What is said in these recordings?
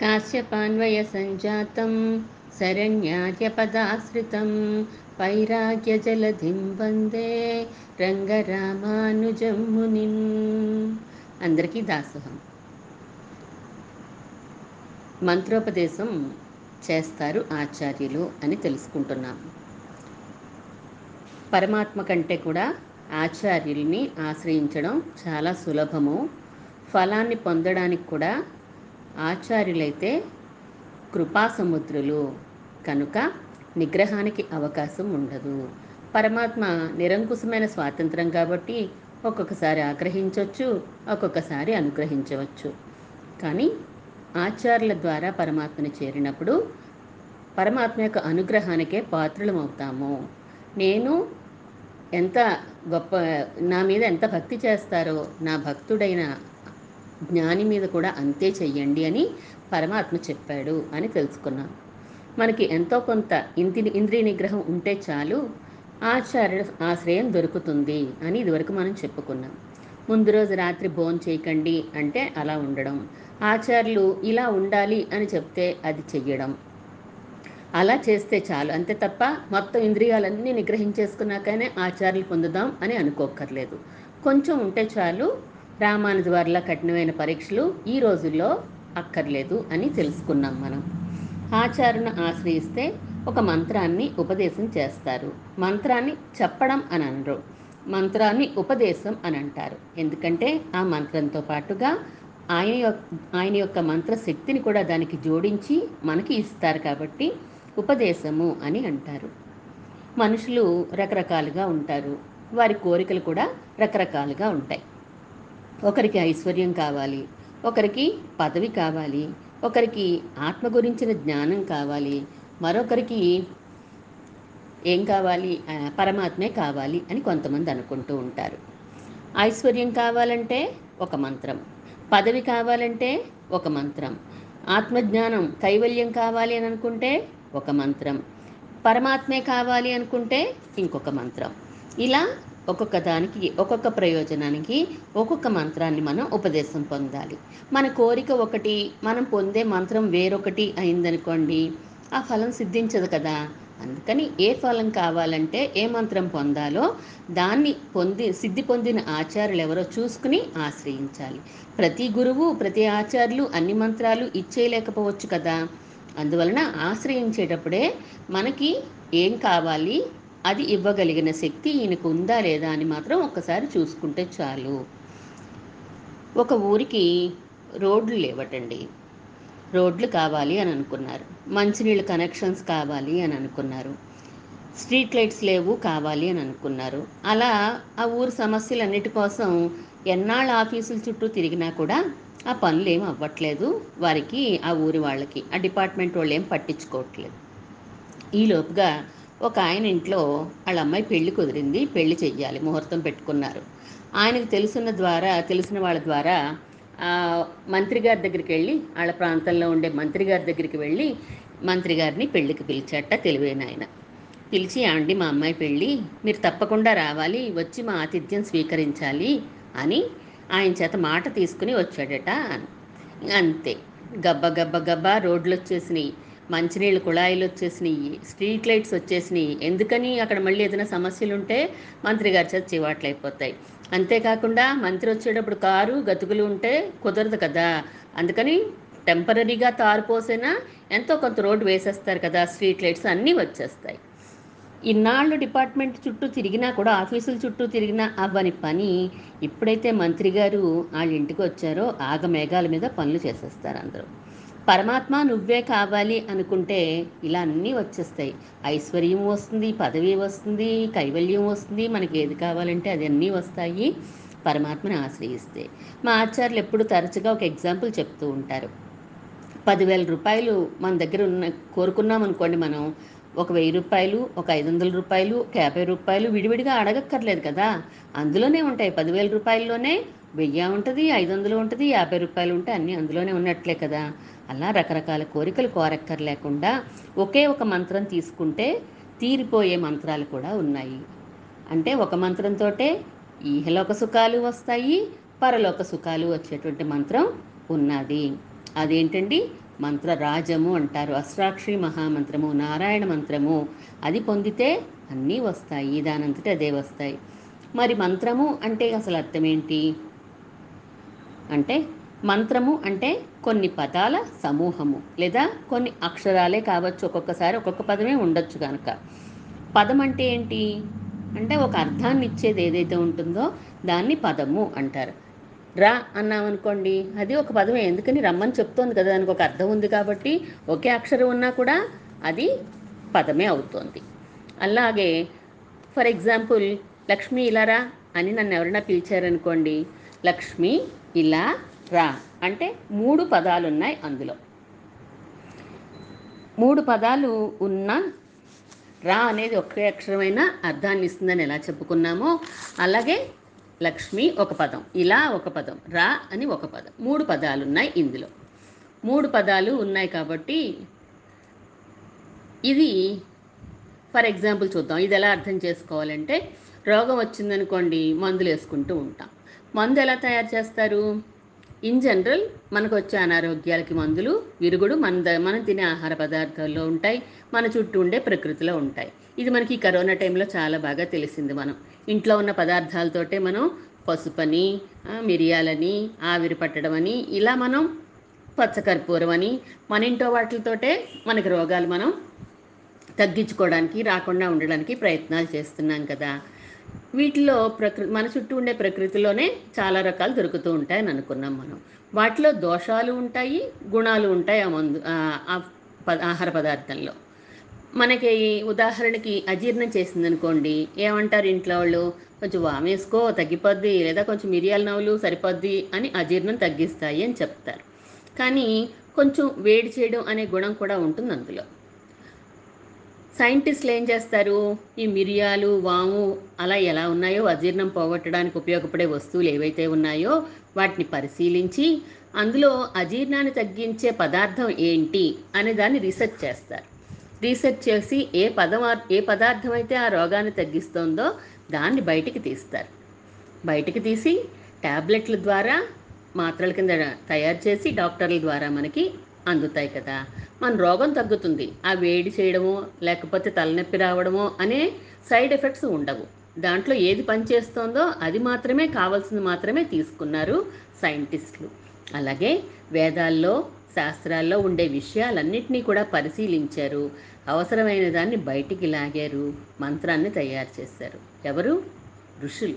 काश्यपान्वयसञ्जातं शरण्यार्यपदाश्रितं వైరాగ్యజలధిం వందే రంగరామానుజం మునిం అందరికీ దాసోహం మంత్రోపదేశం చేస్తారు ఆచార్యులు అని తెలుసుకుంటున్నాం పరమాత్మ కంటే కూడా ఆచార్యుల్ని ఆశ్రయించడం చాలా సులభము ఫలాన్ని పొందడానికి కూడా ఆచార్యులైతే కృపాసముద్రులు. కనుక నిగ్రహానికి అవకాశం ఉండదు. పరమాత్మ నిరంకుశమైన స్వాతంత్రం కాబట్టి ఒక్కొక్కసారి ఆగ్రహించవచ్చు ఒక్కొక్కసారి అనుగ్రహించవచ్చు. కానీ ఆచార్యుల ద్వారా పరమాత్మని చేరినప్పుడు పరమాత్మ యొక్క అనుగ్రహానికే పాత్రులమవుతాము. నేను ఎంత గొప్ప నా మీద ఎంత భక్తి చేస్తారో నా భక్తుడైన జ్ఞాని మీద కూడా అంతే చెయ్యండి అని పరమాత్మ చెప్పాడు అని తెలుసుకున్నాం. మనకి ఎంతో కొంత ఇంది ఇంద్రియ నిగ్రహం ఉంటే చాలు ఆచార్య ఆశ్రయం దొరుకుతుంది అని ఇదివరకు మనం చెప్పుకున్నాం. ముందు రోజు రాత్రి భోజనం చేయకండి అంటే అలా ఉండడం ఆచార్యులు ఇలా ఉండాలి అని చెప్తే అది చెయ్యడం. అలా చేస్తే చాలు అంతే తప్ప మొత్తం ఇంద్రియాలన్నీ నిగ్రహించేసుకున్నాకనే ఆచార్యులు పొందుదాం అని అనుకోక్కర్లేదు. కొంచెం ఉంటే చాలు రామానుజ వారిలా కఠినమైన పరీక్షలు ఈ రోజుల్లో అక్కర్లేదు అని తెలుసుకున్నాం మనం. ఆచారణ ఆశ్రయిస్తే ఒక మంత్రాన్ని ఉపదేశం చేస్తారు. మంత్రాన్ని చెప్పడం అని అనరు. మంత్రాన్ని ఉపదేశం అని అంటారు. ఎందుకంటే ఆ మంత్రంతో పాటుగా ఆయన యొక్క ఆయన యొక్క మంత్ర శక్తిని కూడా దానికి జోడించి మనకి ఇస్తారు కాబట్టి ఉపదేశము అని అంటారు. మనుషులు రకరకాలుగా ఉంటారు. వారి కోరికలు కూడా రకరకాలుగా ఉంటాయి. ఒకరికి ఐశ్వర్యం కావాలి ఒకరికి పదవి కావాలి ఒకరికి ఆత్మ గురించిన జ్ఞానం కావాలి మరొకరికి ఏం కావాలి పరమాత్మే కావాలి అని కొంతమంది అనుకుంటూ ఉంటారు. ఐశ్వర్యం కావాలంటే ఒక మంత్రం పదవి కావాలంటే ఒక మంత్రం ఆత్మజ్ఞానం కైవల్యం కావాలి అని అనుకుంటే ఒక మంత్రం పరమాత్మే కావాలి అనుకుంటే ఇంకొక మంత్రం. ఇలా ఒక్కొక్క దానికి ఒక్కొక్క ప్రయోజనానికి ఒక్కొక్క మంత్రాన్ని మనం ఉపదేశం పొందాలి. మన కోరిక ఒకటి మనం పొందే మంత్రం వేరొకటి అయిందనుకోండి ఆ ఫలం సిద్ధించదు కదా. అందుకని ఏ ఫలం కావాలంటే ఏ మంత్రం పొందాలో దాన్ని పొంది సిద్ధి పొందిన ఆచార్యులు ఎవరో చూసుకుని ఆశ్రయించాలి. ప్రతి గురువు ప్రతి ఆచార్యులు అన్ని మంత్రాలు ఇచ్చేయలేకపోవచ్చు కదా. అందువలన ఆశ్రయించేటప్పుడే మనకి ఏం కావాలి? అది ఇవ్వగలిగిన శక్తి ఈయనకు ఉందా లేదా అని మాత్రం ఒక్కసారి చూసుకుంటే చాలు. ఒక ఊరికి రోడ్లు లేవటండి. రోడ్లు కావాలి అని అనుకున్నారు. మంచినీళ్ళ కనెక్షన్స్ కావాలి అని అనుకున్నారు. స్ట్రీట్ లైట్స్ లేవు కావాలి అని అనుకున్నారు. అలా ఆ ఊరు సమస్యలన్నిటి కోసం ఎన్నాళ్ళ ఆఫీసుల చుట్టూ తిరిగినా కూడా ఆ పనులు ఏం అవ్వట్లేదు. వారికి ఆ ఊరి వాళ్ళకి ఆ డిపార్ట్మెంట్ వాళ్ళు ఏం పట్టించుకోవట్లేదు ఈలోపుగా ఒక ఆయన ఇంట్లో వాళ్ళ అమ్మాయి పెళ్ళి కుదిరింది పెళ్ళి చెయ్యాలి ముహూర్తం పెట్టుకున్నారు. ఆయనకు తెలిసిన ద్వారా తెలిసిన వాళ్ళ ద్వారా మంత్రి గారి దగ్గరికి వెళ్ళి వాళ్ళ ప్రాంతంలో ఉండే మంత్రి గారి దగ్గరికి వెళ్ళి మంత్రి గారిని పెళ్ళికి పిలిచాట తెలివైన ఆయన పిలిచి ఆండి మా అమ్మాయి పెళ్ళి మీరు తప్పకుండా రావాలి వచ్చి మా ఆతిథ్యం స్వీకరించాలి అని ఆయన చేత మాట తీసుకుని వచ్చాడట. అంతే. గబ్బ గబ్బ గబ్బ రోడ్లు వచ్చేసినాయి మంచినీళ్ళు కుళాయిలు వచ్చేసినాయి స్ట్రీట్ లైట్స్ వచ్చేసినాయి. ఎందుకని? అక్కడ మళ్ళీ ఏదైనా సమస్యలు ఉంటే మంత్రి గారి చేత చివాట్లు అయిపోతాయి. అంతేకాకుండా మంత్రి వచ్చేటప్పుడు కారు గతుకులు ఉంటే కుదరదు కదా. అందుకని టెంపరీగా తారు పోసినా? ఎంతో కొంత రోడ్డు వేసేస్తారు కదా స్ట్రీట్ లైట్స్ అన్నీ వచ్చేస్తాయి. ఇన్నాళ్ళు డిపార్ట్మెంట్ చుట్టూ తిరిగినా కూడా ఆఫీసుల చుట్టూ తిరిగినా అవ్వని పని ఇప్పుడైతే మంత్రి గారు వాళ్ళ ఇంటికి వచ్చారో ఆగమేఘాల మీద పనులు చేసేస్తారు అందరూ. పరమాత్మ నువ్వే కావాలి అనుకుంటే ఇలా అన్నీ వచ్చేస్తాయి. ఐశ్వర్యం వస్తుంది పదవి వస్తుంది కైవల్యం వస్తుంది మనకి ఏది కావాలంటే అది అన్నీ వస్తాయి. పరమాత్మని ఆశ్రయిస్తే. మా ఆచార్యులు ఎప్పుడు తరచుగా ఒక ఎగ్జాంపుల్ చెప్తూ ఉంటారు. పదివేల రూపాయలు మన దగ్గర ఉన్న కోరుకున్నాం అనుకోండి మనం ఒక వెయ్యి రూపాయలు ఒక ఐదు వందల రూపాయలు ఒక యాభై రూపాయలు విడివిడిగా అడగక్కర్లేదు కదా. అందులోనే ఉంటాయి. పదివేల రూపాయల్లోనే వెయ్యి ఉంటుంది ఐదు వందలు ఉంటుంది యాభై రూపాయలు ఉంటే అన్నీ అందులోనే ఉన్నట్లే కదా. అలా రకరకాల కోరికలు కోరక్కర్లేకుండా ఒకే ఒక మంత్రం తీసుకుంటే తీరిపోయే మంత్రాలు కూడా ఉన్నాయి. అంటే ఒక మంత్రంతో ఈహలోక సుఖాలు వస్తాయి పరలోక సుఖాలు వచ్చేటువంటి మంత్రం ఉన్నది. అదేంటండి? మంత్ర రాజము అంటారు. అష్టాక్షి మహామంత్రము నారాయణ మంత్రము. అది పొందితే అన్నీ వస్తాయి. దానంతట అదే వస్తాయి. మరి మంత్రము అంటే అసలు అర్థం ఏంటి? అంటే మంత్రము అంటే కొన్ని పదాల సమూహము లేదా కొన్ని అక్షరాలే కావచ్చు. ఒక్కొక్కసారి ఒక్కొక్క పదమే ఉండొచ్చు కనుక పదం అంటే ఏంటి? అంటే ఒక అర్థాన్ని ఇచ్చేది ఏదైతే ఉంటుందో దాన్ని పదము అంటారు. రా అన్నామనుకోండి అది ఒక పదమే. ఎందుకని? రమ్మని చెప్తోంది కదా దానికి ఒక అర్థం ఉంది కాబట్టి ఒకే అక్షరం ఉన్నా కూడా అది పదమే అవుతోంది. అలాగే ఫర్ ఎగ్జాంపుల్ లక్ష్మి ఇలా రా అని నన్ను ఎవరైనా పిలిచారనుకోండి లక్ష్మి ఇలా రా అంటే మూడు పదాలు ఉన్నాయి అందులో. మూడు పదాలు ఉన్న రా అనేది ఒకే అక్షరమైన అర్థాన్ని ఇస్తుందని ఎలా చెప్పుకున్నామో అలాగే లక్ష్మి ఒక పదం ఇలా ఒక పదం రా అని ఒక పదం. మూడు పదాలు ఉన్నాయి ఇందులో. మూడు పదాలు ఉన్నాయి కాబట్టి ఇది ఫర్ ఎగ్జాంపుల్ చూద్దాం. ఇది ఎలా అర్థం చేసుకోవాలంటే రోగం వచ్చిందనుకోండి మందులు వేసుకుంటూ ఉంటాం. మందు ఎలా తయారు చేస్తారు? ఇన్ జనరల్ మనకు వచ్చే అనారోగ్యాలకి మందులు విరుగుడు మన ద- మనం తినే ఆహార పదార్థాల్లో ఉంటాయి మన చుట్టూ ఉండే ప్రకృతిలో ఉంటాయి. ఇది మనకి కరోనా టైంలో చాలా బాగా తెలిసింది మనం. ఇంట్లో ఉన్న పదార్థాలతోటే మనం పసుపని మిరియాలని ఆవిరి పట్టడం అని ఇలా మనం పచ్చకర్పూరం అని మన ఇంట్లో వాటితోటే మనకి రోగాలు మనం తగ్గించుకోవడానికి రాకుండా ఉండడానికి ప్రయత్నాలు చేస్తున్నాం కదా. వీటిలో ప్రకృతి మన చుట్టూ ఉండే ప్రకృతిలోనే చాలా రకాలు దొరుకుతూ ఉంటాయని అనుకున్నాం మనం. వాటిలో దోషాలు ఉంటాయి గుణాలు ఉంటాయి ఆ మందు ఆహార పదార్థంలో. మనకి ఉదాహరణకి అజీర్ణం చేసిందనుకోండి ఏమంటారు ఇంట్లో వాళ్ళు? కొంచెం వామేసుకో తగ్గిపోద్ది లేదా కొంచెం మిరియాల నవ్వులు సరిపోద్ది అని అజీర్ణం తగ్గిస్తాయి అని చెప్తారు. కానీ కొంచెం వేడి చేయడం అనే గుణం కూడా ఉంటుంది అందులో సైంటిస్టులు ఏం చేస్తారు? ఈ మిరియాలు వాము అలా ఎలా ఉన్నాయో అజీర్ణం పోగొట్టడానికి ఉపయోగపడే వస్తువులు ఏవైతే ఉన్నాయో వాటిని పరిశీలించి అందులో అజీర్ణాన్ని తగ్గించే పదార్థం ఏంటి అనే దాన్ని రీసెర్చ్ చేస్తారు. రీసెర్చ్ చేసి ఏ పదం ఏ పదార్థం అయితే ఆ రోగాన్ని తగ్గిస్తుందో దాన్ని బయటికి తీస్తారు. బయటికి తీసి ట్యాబ్లెట్ల ద్వారా మాత్రల కింద తయారు చేసి డాక్టర్ల ద్వారా మనకి అందుతాయి కదా. మన రోగం తగ్గుతుంది. ఆ వేడి చేయడమో లేకపోతే తలనొప్పి రావడమో అనే సైడ్ ఎఫెక్ట్స్ ఉండవు. దాంట్లో ఏది పనిచేస్తోందో అది మాత్రమే కావాల్సింది మాత్రమే తీసుకున్నారు సైంటిస్టులు. అలాగే వేదాల్లో శాస్త్రాల్లో ఉండే విషయాలన్నింటినీ కూడా పరిశీలించారు. అవసరమైన దాన్ని బయటికి లాగారు. మంత్రాన్ని తయారు చేశారు. ఎవరు? ఋషులు.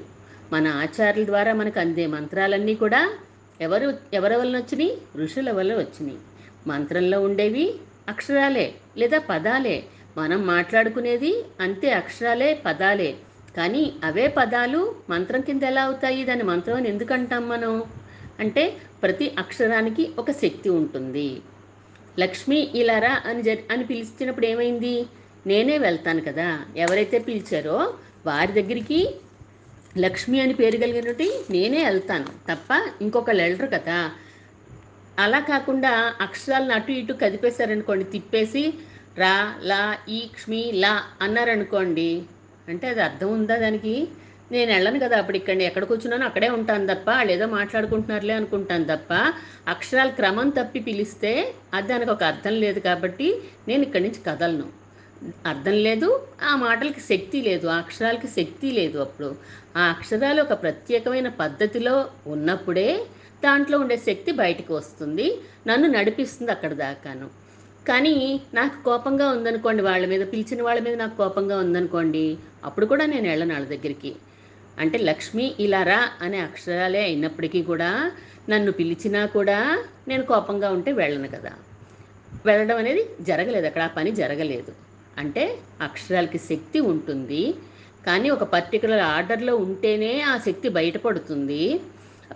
మన ఆచార్యుల ద్వారా మనకు అందే మంత్రాలన్నీ కూడా ఎవరు ఎవరి వలన వచ్చినాయి? ఋషుల వల్ల వచ్చినాయి. మంత్రంలో ఉండేవి అక్షరాలే లేదా పదాలే. మనం మాట్లాడుకునేది అంతే అక్షరాలే పదాలే. కానీ అవే పదాలు మంత్రం కింద ఎలా అవుతాయి? దాని మంత్రం అని ఎందుకంటాం మనం? అంటే ప్రతి అక్షరానికి ఒక శక్తి ఉంటుంది. లక్ష్మి ఇలారా అని జరి అని పిలిచినప్పుడు ఏమైంది? నేనే వెళ్తాను కదా. ఎవరైతే పిలిచారో వారి దగ్గరికి లక్ష్మి అని పేరు కలిగినటువంటి నేనే వెళ్తాను తప్ప ఇంకొకళ్ళు వెళ్ళరు కదా. అలా కాకుండా అక్షరాలను అటు ఇటు కదిపేశారనుకోండి తిప్పేసి రా లా ఈ క్ష్మి లా అన్నారనుకోండి అంటే అది అర్థం ఉందా దానికి? నేను వెళ్ళను కదా అప్పుడు ఇక్కడ ఎక్కడ కూర్చున్నానో అక్కడే ఉంటాను తప్ప వాళ్ళు ఏదో మాట్లాడుకుంటున్నారులే అనుకుంటాను తప్ప అక్షరాలు క్రమం తప్పి పిలిస్తే అది దానికి ఒక అర్థం లేదు కాబట్టి నేను ఇక్కడి నుంచి కదలను. అర్థం లేదు ఆ మాటలకి శక్తి లేదు ఆ అక్షరాలకి శక్తి లేదు అప్పుడు. ఆ అక్షరాలు ఒక ప్రత్యేకమైన పద్ధతిలో ఉన్నప్పుడే దాంట్లో ఉండే శక్తి బయటకు వస్తుంది. నన్ను నడిపిస్తుంది అక్కడ దాకాను. కానీ నాకు కోపంగా ఉందనుకోండి వాళ్ళ మీద పిలిచిన వాళ్ళ మీద నాకు కోపంగా ఉందనుకోండి అప్పుడు కూడా నేను వెళ్ళను వాళ్ళ దగ్గరికి. అంటే లక్ష్మి ఇలా రా అనే అక్షరాలే అయినప్పటికీ కూడా నన్ను పిలిచినా కూడా నేను కోపంగా ఉంటే వెళ్ళను కదా. వెళ్ళడం అనేది జరగలేదు అక్కడ ఆ పని జరగలేదు. అంటే అక్షరాలకి శక్తి ఉంటుంది కానీ ఒక పర్టికులర్ ఆర్డర్లో ఉంటేనే ఆ శక్తి బయటపడుతుంది.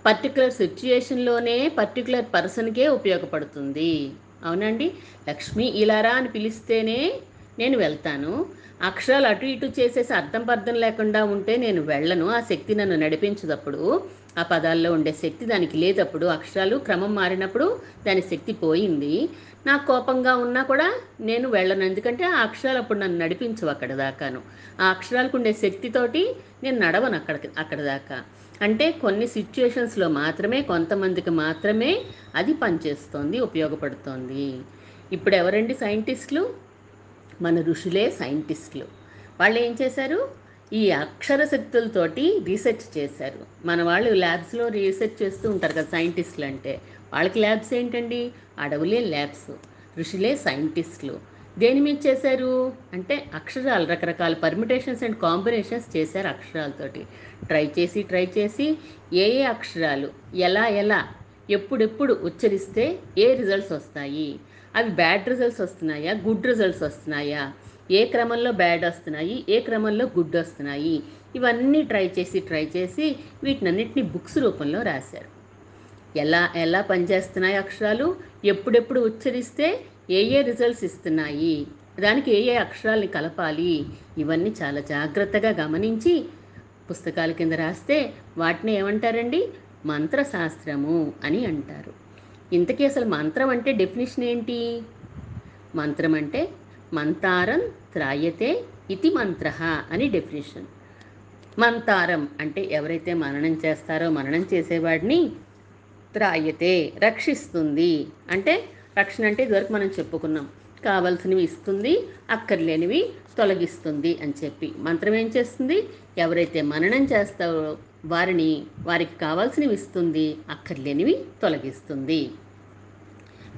పర్టికులర్ సిచ్యుయేషన్లోనే పర్టికులర్ పర్సన్కే ఉపయోగపడుతుంది. అవునండి? లక్ష్మి ఇలారా అని పిలిస్తేనే నేను వెళ్తాను. అక్షరాలు అటు ఇటు చేసేసి అర్థం పర్థం లేకుండా ఉంటే నేను వెళ్ళను. ఆ శక్తి నన్ను నడిపించదప్పుడు ఆ పదాల్లో ఉండే శక్తి దానికి లేదప్పుడు అక్షరాలు క్రమం మారినప్పుడు దాని శక్తి పోయింది. నాకు కోపంగా ఉన్నా కూడా నేను వెళ్ళను. ఎందుకంటే ఆ అక్షరాలు అప్పుడు నన్ను నడిపించవు అక్కడ దాకాను. ఆ అక్షరాలకు ఉండే శక్తితోటి నేను నడవను అక్కడికి అక్కడ దాకా. అంటే కొన్ని సిచ్యుయేషన్స్లో మాత్రమే కొంతమందికి మాత్రమే అది పనిచేస్తోంది ఉపయోగపడుతోంది. ఇప్పుడు ఎవరండి సైంటిస్టులు మన ఋషులే సైంటిస్టులు వాళ్ళు ఏం చేశారు? ఈ అక్షర శక్తులతోటి రీసెర్చ్ చేశారు. మన వాళ్ళు ల్యాబ్స్లో రీసెర్చ్ చేస్తూ ఉంటారు కదా సైంటిస్టులు అంటే వాళ్ళకి ల్యాబ్స్ ఏంటండి? అడవులే ల్యాబ్స్ ఋషులే సైంటిస్టులు. దేని మీద చేశారు? అంటే అక్షరాలు రకరకాల పర్మిటేషన్స్ అండ్ కాంబినేషన్స్ చేశారు అక్షరాలతోటి. ట్రై చేసి ట్రై చేసి ఏ ఏ అక్షరాలు ఎలా ఎలా ఎప్పుడెప్పుడు ఉచ్చరిస్తే ఏ రిజల్ట్స్ వస్తాయి? అవి బ్యాడ్ రిజల్ట్స్ వస్తున్నాయా? గుడ్ రిజల్ట్స్ వస్తున్నాయా? ఏ క్రమంలో బ్యాడ్ వస్తున్నాయి? ఏ క్రమంలో గుడ్ వస్తున్నాయి? ఇవన్నీ ట్రై చేసి ట్రై చేసి వీటినన్నిటిని బుక్స్ రూపంలో రాశారు. ఎలా ఎలా పనిచేస్తున్నాయి అక్షరాలు? ఎప్పుడెప్పుడు ఉచ్చరిస్తే ఏ ఏ రిజల్ట్స్ ఇస్తున్నాయి? దానికి ఏ ఏ అక్షరాల్ని కలపాలి? ఇవన్నీ చాలా జాగ్రత్తగా గమనించి పుస్తకాల కింద రాస్తే వాటిని ఏమంటారండి? మంత్రశాస్త్రము అని అంటారు. ఇంతకీ అసలు మంత్రం అంటే డెఫినేషన్ ఏంటి? మంత్రం అంటే మంతారం త్రాయతే ఇతి మంత్ర అని డెఫినేషన్ మంతారం అంటే ఎవరైతే మననం చేస్తారో మననం చేసేవాడిని త్రాయతే రక్షిస్తుంది. అంటే రక్షణ అంటే ఇదివరకు మనం చెప్పుకున్నాం. కావలసినవి ఇస్తుంది అక్కర్లేనివి తొలగిస్తుంది అని చెప్పి. మంత్రం ఏం చేస్తుంది? ఎవరైతే మననం చేస్తారో వారిని వారికి కావాల్సినవి ఇస్తుంది అక్కర్లేనివి తొలగిస్తుంది.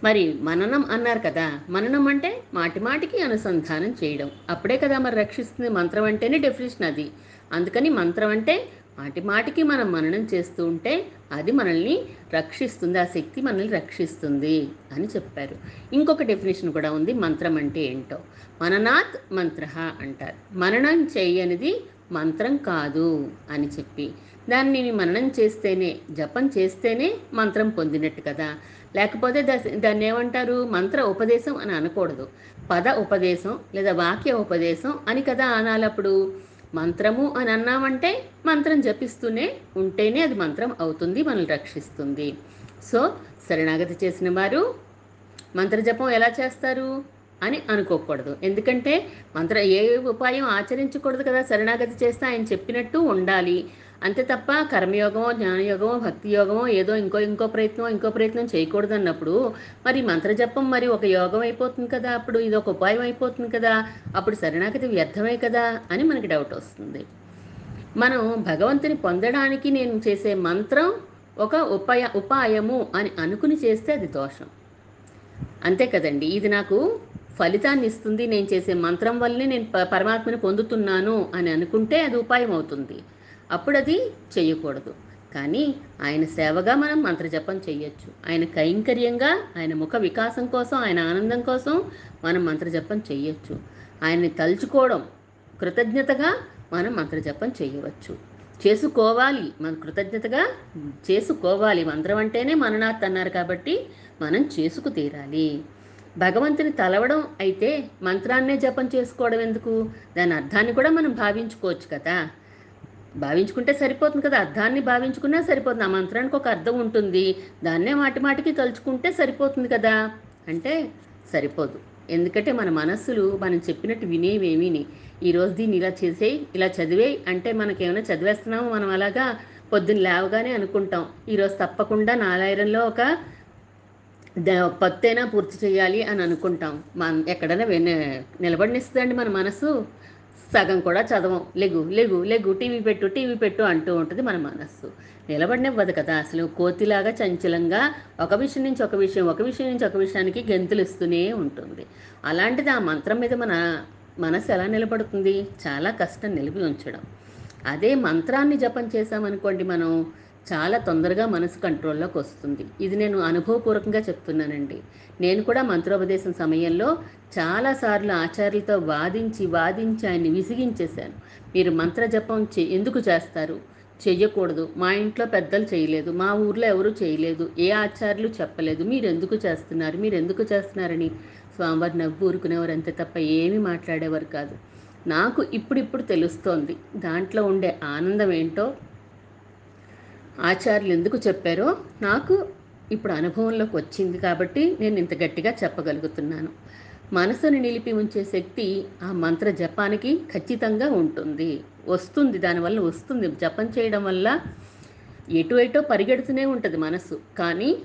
మరి మననం అన్నారు కదా మననం అంటే మాటి మాటికి అనుసంధానం చేయడం. అప్పుడే కదా మరి రక్షిస్తుంది మంత్రం అంటేనే డెఫినేషన్ అది. అందుకని మంత్రం అంటే మాటి మాటికి మనం మననం చేస్తూ ఉంటే అది మనల్ని రక్షిస్తుంది ఆ శక్తి మనల్ని రక్షిస్తుంది అని చెప్పారు. ఇంకొక డెఫినేషన్ కూడా ఉంది మంత్రం అంటే ఏంటో. మననాత్ మంత్ర అంటారు. మననం చేయనిది మంత్రం కాదు అని చెప్పి. దాన్ని మననం చేస్తేనే జపం చేస్తేనే మంత్రం పొందినట్టు కదా. లేకపోతే దా- దాన్ని ఏమంటారు? మంత్ర ఉపదేశం అని అనకూడదు. పద ఉపదేశం లేదా వాక్య ఉపదేశం అని కదా అనాలప్పుడు. మంత్రము అని అన్నామంటే మంత్రం జపిస్తూనే ఉంటేనే అది మంత్రం అవుతుంది మనల్ని రక్షిస్తుంది. సో శరణాగతి చేసిన వారు మంత్రజపం ఎలా చేస్తారు అని అనుకోకూడదు. ఎందుకంటే మంత్ర ఏ ఉపాయం ఆచరించకూడదు కదా శరణాగతి చేస్తే ఆయన చెప్పినట్టు ఉండాలి. అంతే తప్ప కర్మయోగమో జ్ఞానయోగమో భక్తి యోగమో ఏదో ఇంకో ఇంకో ప్రయత్నం ఇంకో ప్రయత్నం చేయకూడదు అన్నప్పుడు మరి మంత్రజపం మరి ఒక యోగం అయిపోతుంది కదా అప్పుడు ఇది ఒక ఉపాయం అయిపోతుంది కదా అప్పుడు శరణాగతి వ్యర్థమే కదా అని మనకి డౌట్ వస్తుంది. మనం భగవంతుని పొందడానికి నేను చేసే మంత్రం ఒక ఉపాయ ఉపాయము అని అనుకుని చేస్తే అది దోషం. అంతే కదండి ఇది నాకు ఫలితాన్ని ఇస్తుంది నేను చేసే మంత్రం వల్లనే నేను పరమాత్మని పొందుతున్నాను అని అనుకుంటే అది ఉపాయం అవుతుంది. అప్పుడు అది చేయకూడదు. కానీ ఆయన సేవగా మనం మంత్రజపం చేయొచ్చు. ఆయన కైంకర్యంగా ఆయన ముఖ వికాసం కోసం ఆయన ఆనందం కోసం మనం మంత్రజపం చేయొచ్చు. ఆయన్ని తలుచుకోవడం కృతజ్ఞతగా మనం మంత్రజపం చేయవచ్చు. చేసుకోవాలి. మన కృతజ్ఞతగా చేసుకోవాలి. మంత్రం అంటేనే మననాథ్ అన్నారు కాబట్టి మనం చేసుకు తీరాలి. భగవంతుని తలవడం అయితే మంత్రాన్నే జపం చేసుకోవడం ఎందుకు? దాని అర్థాన్ని కూడా మనం భావించుకోవచ్చు కదా. భావించుకుంటే సరిపోతుంది కదా. అర్థాన్ని భావించుకున్నా సరిపోతుంది. ఆ మంత్రానికి ఒక అర్థం ఉంటుంది. దాన్నే మాటి మాటికి తలుచుకుంటే సరిపోతుంది కదా. అంటే సరిపోదు. ఎందుకంటే మన మనస్సులు మనం చెప్పినట్టు వినేవేమీని ఈరోజు దీన్ని ఇలా చేసేయి ఇలా చదివేయి అంటే మనకేమైనా చదివేస్తున్నామో మనం అలాగా పొద్దున్న లేవగానే అనుకుంటాం. ఈరోజు తప్పకుండా నాలాయిరంలో ఒక ద- పత్తైనా పూర్తి చేయాలి అని అనుకుంటాం. మన ఎక్కడైనా నిలబడినిస్తుందండి మన మనసు? సగం కూడా చదవం. లెగు లెగు లెగు టీవీ పెట్టు టీవీ పెట్టు అంటూ ఉంటుంది మన మనస్సు. నిలబడినివ్వదు కదా అసలు కోతిలాగా చంచలంగా ఒక విషయం నుంచి ఒక విషయం ఒక విషయం నుంచి ఒక విషయానికి గెంతులు ఇస్తూనే ఉంటుంది. అలాంటిది ఆ మంత్రం మీద మన మనసు ఎలా నిలబడుతుంది? చాలా కష్టం నిలిపి ఉంచడం. అదే మంత్రాన్ని జపం చేసామనుకోండి మనం చాలా తొందరగా మనసు కంట్రోల్లోకి వస్తుంది. ఇది నేను అనుభవపూర్వకంగా చెప్తున్నానండి. నేను కూడా మంత్రోపదేశం సమయంలో చాలాసార్లు ఆచార్యులతో వాదించి వాదించి ఆయన్ని విసిగించేశాను. మీరు మంత్ర జపం చే ఎందుకు చేస్తారు? చెయ్యకూడదు. మా ఇంట్లో పెద్దలు చేయలేదు. మా ఊర్లో ఎవరు చేయలేదు. ఏ ఆచార్యులు చెప్పలేదు. మీరు ఎందుకు చేస్తున్నారు? మీరు ఎందుకు చేస్తున్నారని? స్వామివారు నవ్వు ఊరుకునేవారు. అంతే తప్ప ఏమీ మాట్లాడేవారు కాదు. నాకు ఇప్పుడిప్పుడు తెలుస్తోంది. దాంట్లో ఉండే ఆనందం ఏంటో ఆచార్యులు ఎందుకు చెప్పారో నాకు ఇప్పుడు అనుభవంలోకి వచ్చింది కాబట్టి నేను ఇంత గట్టిగా చెప్పగలుగుతున్నాను. మనసుని నిలిపి ఉంచే శక్తి ఆ మంత్ర జపానికి ఖచ్చితంగా ఉంటుంది. వస్తుంది దానివల్ల వస్తుంది. జపం చేయడం వల్ల ఎటు ఎటో పరిగెడుతూనే ఉంటుంది మనసు. కానీ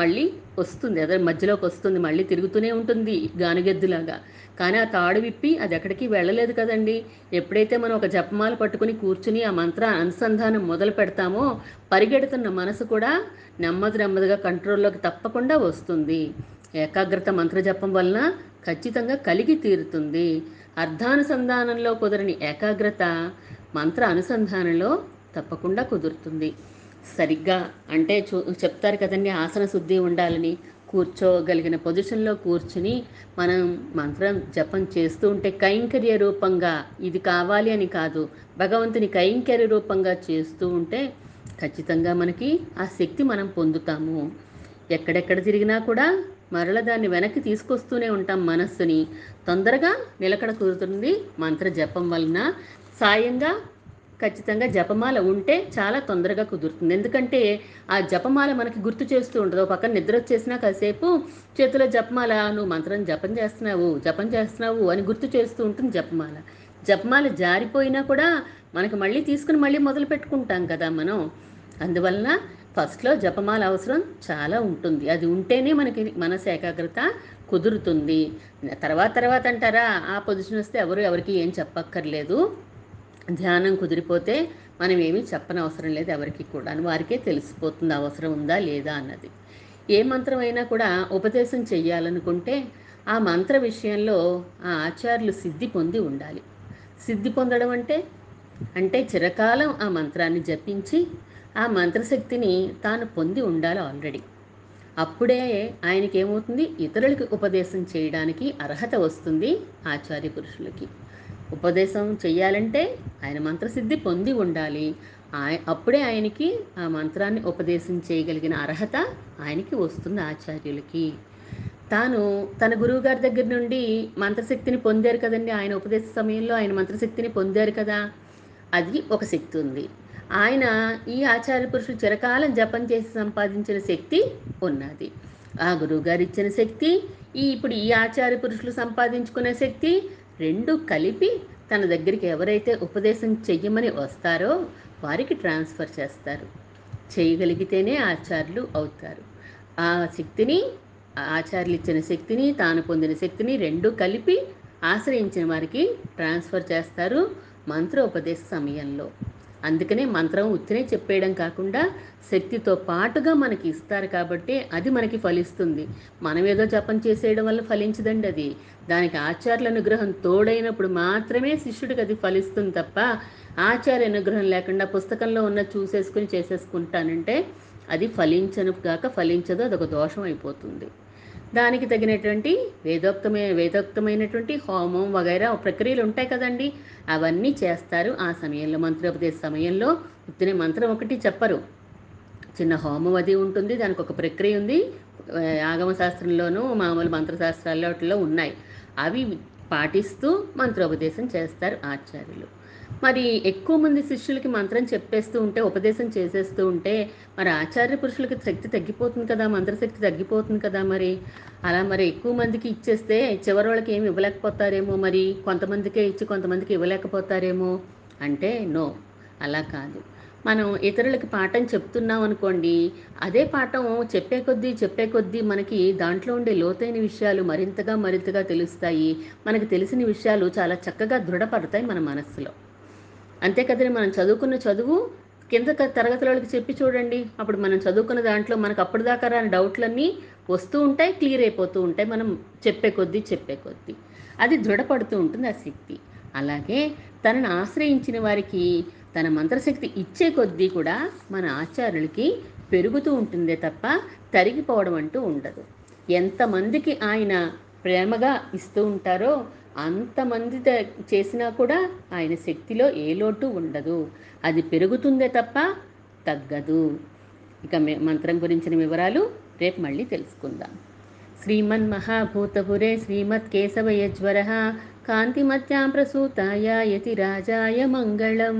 మళ్ళీ వస్తుంది అదే మధ్యలోకి వస్తుంది మళ్ళీ తిరుగుతూనే ఉంటుంది గానుగెద్దులాగా. కానీ ఆ తాడు విప్పి అది ఎక్కడికి వెళ్ళలేదు కదండి. ఎప్పుడైతే మనం ఒక జపమాల పట్టుకుని కూర్చుని ఆ మంత్ర అనుసంధానం మొదలు పెడతామో పరిగెడుతున్న మనసు కూడా నెమ్మది నెమ్మదిగా కంట్రోల్లోకి తప్పకుండా వస్తుంది. ఏకాగ్రత మంత్ర జపం వలన ఖచ్చితంగా కలిగి తీరుతుంది. అర్ధానుసంధానంలో కుదరని ఏకాగ్రత మంత్ర అనుసంధానంలో తప్పకుండా కుదురుతుంది. సరిగ్గా అంటే చూ చెప్తారు కదండి ఆసన శుద్ధి ఉండాలని. కూర్చోగలిగిన పొజిషన్లో కూర్చుని మనం మంత్రం జపం చేస్తూ ఉంటే కైంకర్య రూపంగా ఇది కావాలి అని కాదు. భగవంతుని కైంకర్య రూపంగా చేస్తూ ఉంటే ఖచ్చితంగా మనకి ఆ శక్తి మనం పొందుతాము. ఎక్కడెక్కడ తిరిగినా కూడా మరల దాన్ని వెనక్కి తీసుకొస్తూనే ఉంటాం మనస్సుని. తొందరగా నిలకడ కుదురుతుంది మంత్ర జపం వలన. సాయంగా ఖచ్చితంగా జపమాల ఉంటే చాలా తొందరగా కుదురుతుంది. ఎందుకంటే ఆ జపమాల మనకి గుర్తు చేస్తూ ఉంటుంది ఒక పక్కన నిద్ర వచ్చేసినా కాసేపు చేతిలో జపమాల నువ్వు మంత్రం జపం చేస్తున్నావు జపం చేస్తున్నావు అని గుర్తు చేస్తూ ఉంటుంది జపమాల. జపమాల జారిపోయినా కూడా మనకి మళ్ళీ తీసుకుని మళ్ళీ మొదలు పెట్టుకుంటాం కదా మనం. అందువలన ఫస్ట్లో జపమాల అవసరం చాలా ఉంటుంది. అది ఉంటేనే మనకి మనసు ఏకాగ్రత కుదురుతుంది. తర్వాత తర్వాత అంటారా ఆ పొజిషన్ వస్తే ఎవరు ఎవరికి ఏం చెప్పక్కర్లేదు. ధ్యానం కుదిరిపోతే మనం ఏమీ చెప్పనవసరం లేదు ఎవరికి కూడా వారికే తెలిసిపోతుంది అవసరం ఉందా లేదా అన్నది. ఏ మంత్రం అయినా కూడా ఉపదేశం చేయాలనుకుంటే ఆ మంత్ర విషయంలో ఆ ఆచార్యులు సిద్ధి పొంది ఉండాలి. సిద్ధి పొందడం అంటే? అంటే చిరకాలం ఆ మంత్రాన్ని జపించి ఆ మంత్రశక్తిని తాను పొంది ఉండాలి ఆల్రెడీ. అప్పుడే ఆయనకి ఏమవుతుంది ఇతరులకి ఉపదేశం చేయడానికి అర్హత వస్తుంది ఆచార్య పురుషులకి. ఉపదేశం చెయ్యాలంటే ఆయన మంత్రసిద్ధి పొంది ఉండాలి. అప్పుడే ఆయనకి ఆ మంత్రాన్ని ఉపదేశం చేయగలిగిన అర్హత ఆయనకి వస్తుంది ఆచార్యులకి. తాను తన గురువుగారి దగ్గర నుండి మంత్రశక్తిని పొందారు కదండి. ఆయన ఉపదేశ సమయంలో ఆయన మంత్రశక్తిని పొందారు కదా. అది ఒక శక్తి ఉంది. ఆయన ఈ ఆచార్య పురుషులు చిరకాలం జపం చేసి సంపాదించిన శక్తి ఉన్నది. ఆ గురువుగారు ఇచ్చిన శక్తి ఈ ఇప్పుడు ఈ ఆచార్య పురుషులు సంపాదించుకునే శక్తి రెండు కలిపి తన దగ్గరికి ఎవరైతే ఉపదేశం చెయ్యమని వస్తారో వారికి ట్రాన్స్ఫర్ చేస్తారు. చేయగలిగితేనే ఆచార్యులు అవుతారు. ఆ శక్తిని ఆచార్యులు ఇచ్చిన శక్తిని తాను పొందిన శక్తిని రెండు కలిపి ఆశ్రయించిన వారికి ట్రాన్స్ఫర్ చేస్తారు మంత్రోపదేశ సమయంలో. అందుకనే మంత్రం ఉత్తినే చెప్పేయడం కాకుండా శక్తితో పాటుగా మనకి ఇస్తారు కాబట్టి అది మనకి ఫలిస్తుంది. మనం ఏదో జపం చేసేయడం వల్ల ఫలించదండి అది. దానికి ఆచార్యుల అనుగ్రహం తోడైనప్పుడు మాత్రమే శిష్యుడికి అది ఫలిస్తుంది తప్ప ఆచార్య అనుగ్రహం లేకుండా పుస్తకంలో ఉన్న చూసేసుకుని చేసేసుకుంటానంటే అది ఫలించను కాక ఫలించదు అదొక దోషం అయిపోతుంది. దానికి తగినటువంటి వేదోక్తమైన వేదోక్తమైనటువంటి హోమం వగైరా ప్రక్రియలు ఉంటాయి కదండి. అవన్నీ చేస్తారు. ఆ సమయంలో మంత్రోపదేశ సమయంలో ఉత్తిన మంత్రం ఒకటి చెప్పరు. చిన్న హోమం అది ఉంటుంది. దానికి ఒక ప్రక్రియ ఉంది. ఆగమశాస్త్రంలోనూ ఆగమ శాస్త్రంలోనూ మామూలు మంత్రశాస్త్రాల్లో వాటిలో ఉన్నాయి. అవి పాటిస్తూ మంత్రోపదేశం చేస్తారు ఆచార్యులు. మరి ఎక్కువ మంది శిష్యులకి మంత్రం చెప్పేస్తూ ఉంటే ఉపదేశం చేసేస్తూ ఉంటే మరి ఆచార్య పురుషులకి శక్తి తగ్గిపోతుంది కదా మంత్రశక్తి తగ్గిపోతుంది కదా మరి. అలా మరి ఎక్కువ మందికి ఇచ్చేస్తే చివరి వాళ్ళకి ఏమి ఇవ్వలేకపోతారేమో మరి. కొంతమందికే ఇచ్చి కొంతమందికి ఇవ్వలేకపోతారేమో అంటే నో అలా కాదు. మనం ఇతరులకి పాఠం చెప్తున్నాం అనుకోండి అదే పాఠం చెప్పే కొద్దీ చెప్పే కొద్దీ మనకి దాంట్లో ఉండే లోతైన విషయాలు మరింతగా మరింతగా తెలుస్తాయి. మనకు తెలిసిన విషయాలు చాలా చక్కగా దృఢపడతాయి మన మనస్సులో. అంతే కదండి మనం చదువుకున్న చదువు కింద తరగతి వాళ్ళకి చెప్పి చూడండి. అప్పుడు మనం చదువుకున్న దాంట్లో మనకు అప్పటిదాకా రాని డౌట్లన్నీ వస్తూ ఉంటాయి క్లియర్ అయిపోతూ ఉంటాయి. మనం చెప్పే కొద్దీ చెప్పే కొద్దీ. అది దృఢపడుతూ ఉంటుంది ఆ శక్తి. అలాగే తనను ఆశ్రయించిన వారికి తన మంత్రశక్తి ఇచ్చే కొద్దీ కూడా మన ఆచార్యులకి పెరుగుతూ ఉంటుందే తప్ప తరిగిపోవడం అంటూ ఉండదు. ఎంతమందికి ఆయన ప్రేమగా ఇస్తూ ఉంటారో అంతమంది చేసినా కూడా ఆయన శక్తిలో ఏ లోటు ఉండదు. అది పెరుగుతుందే తప్ప తగ్గదు. ఇక మే- మంత్రం గురించిన వివరాలు రేపు మళ్ళీ తెలుసుకుందాం. శ్రీమన్ మహాభూతపురే శ్రీమత్ కేశవయజ్వర కాంతిమత్యాం ప్రసూతాయ యతి రాజాయ మంగళం.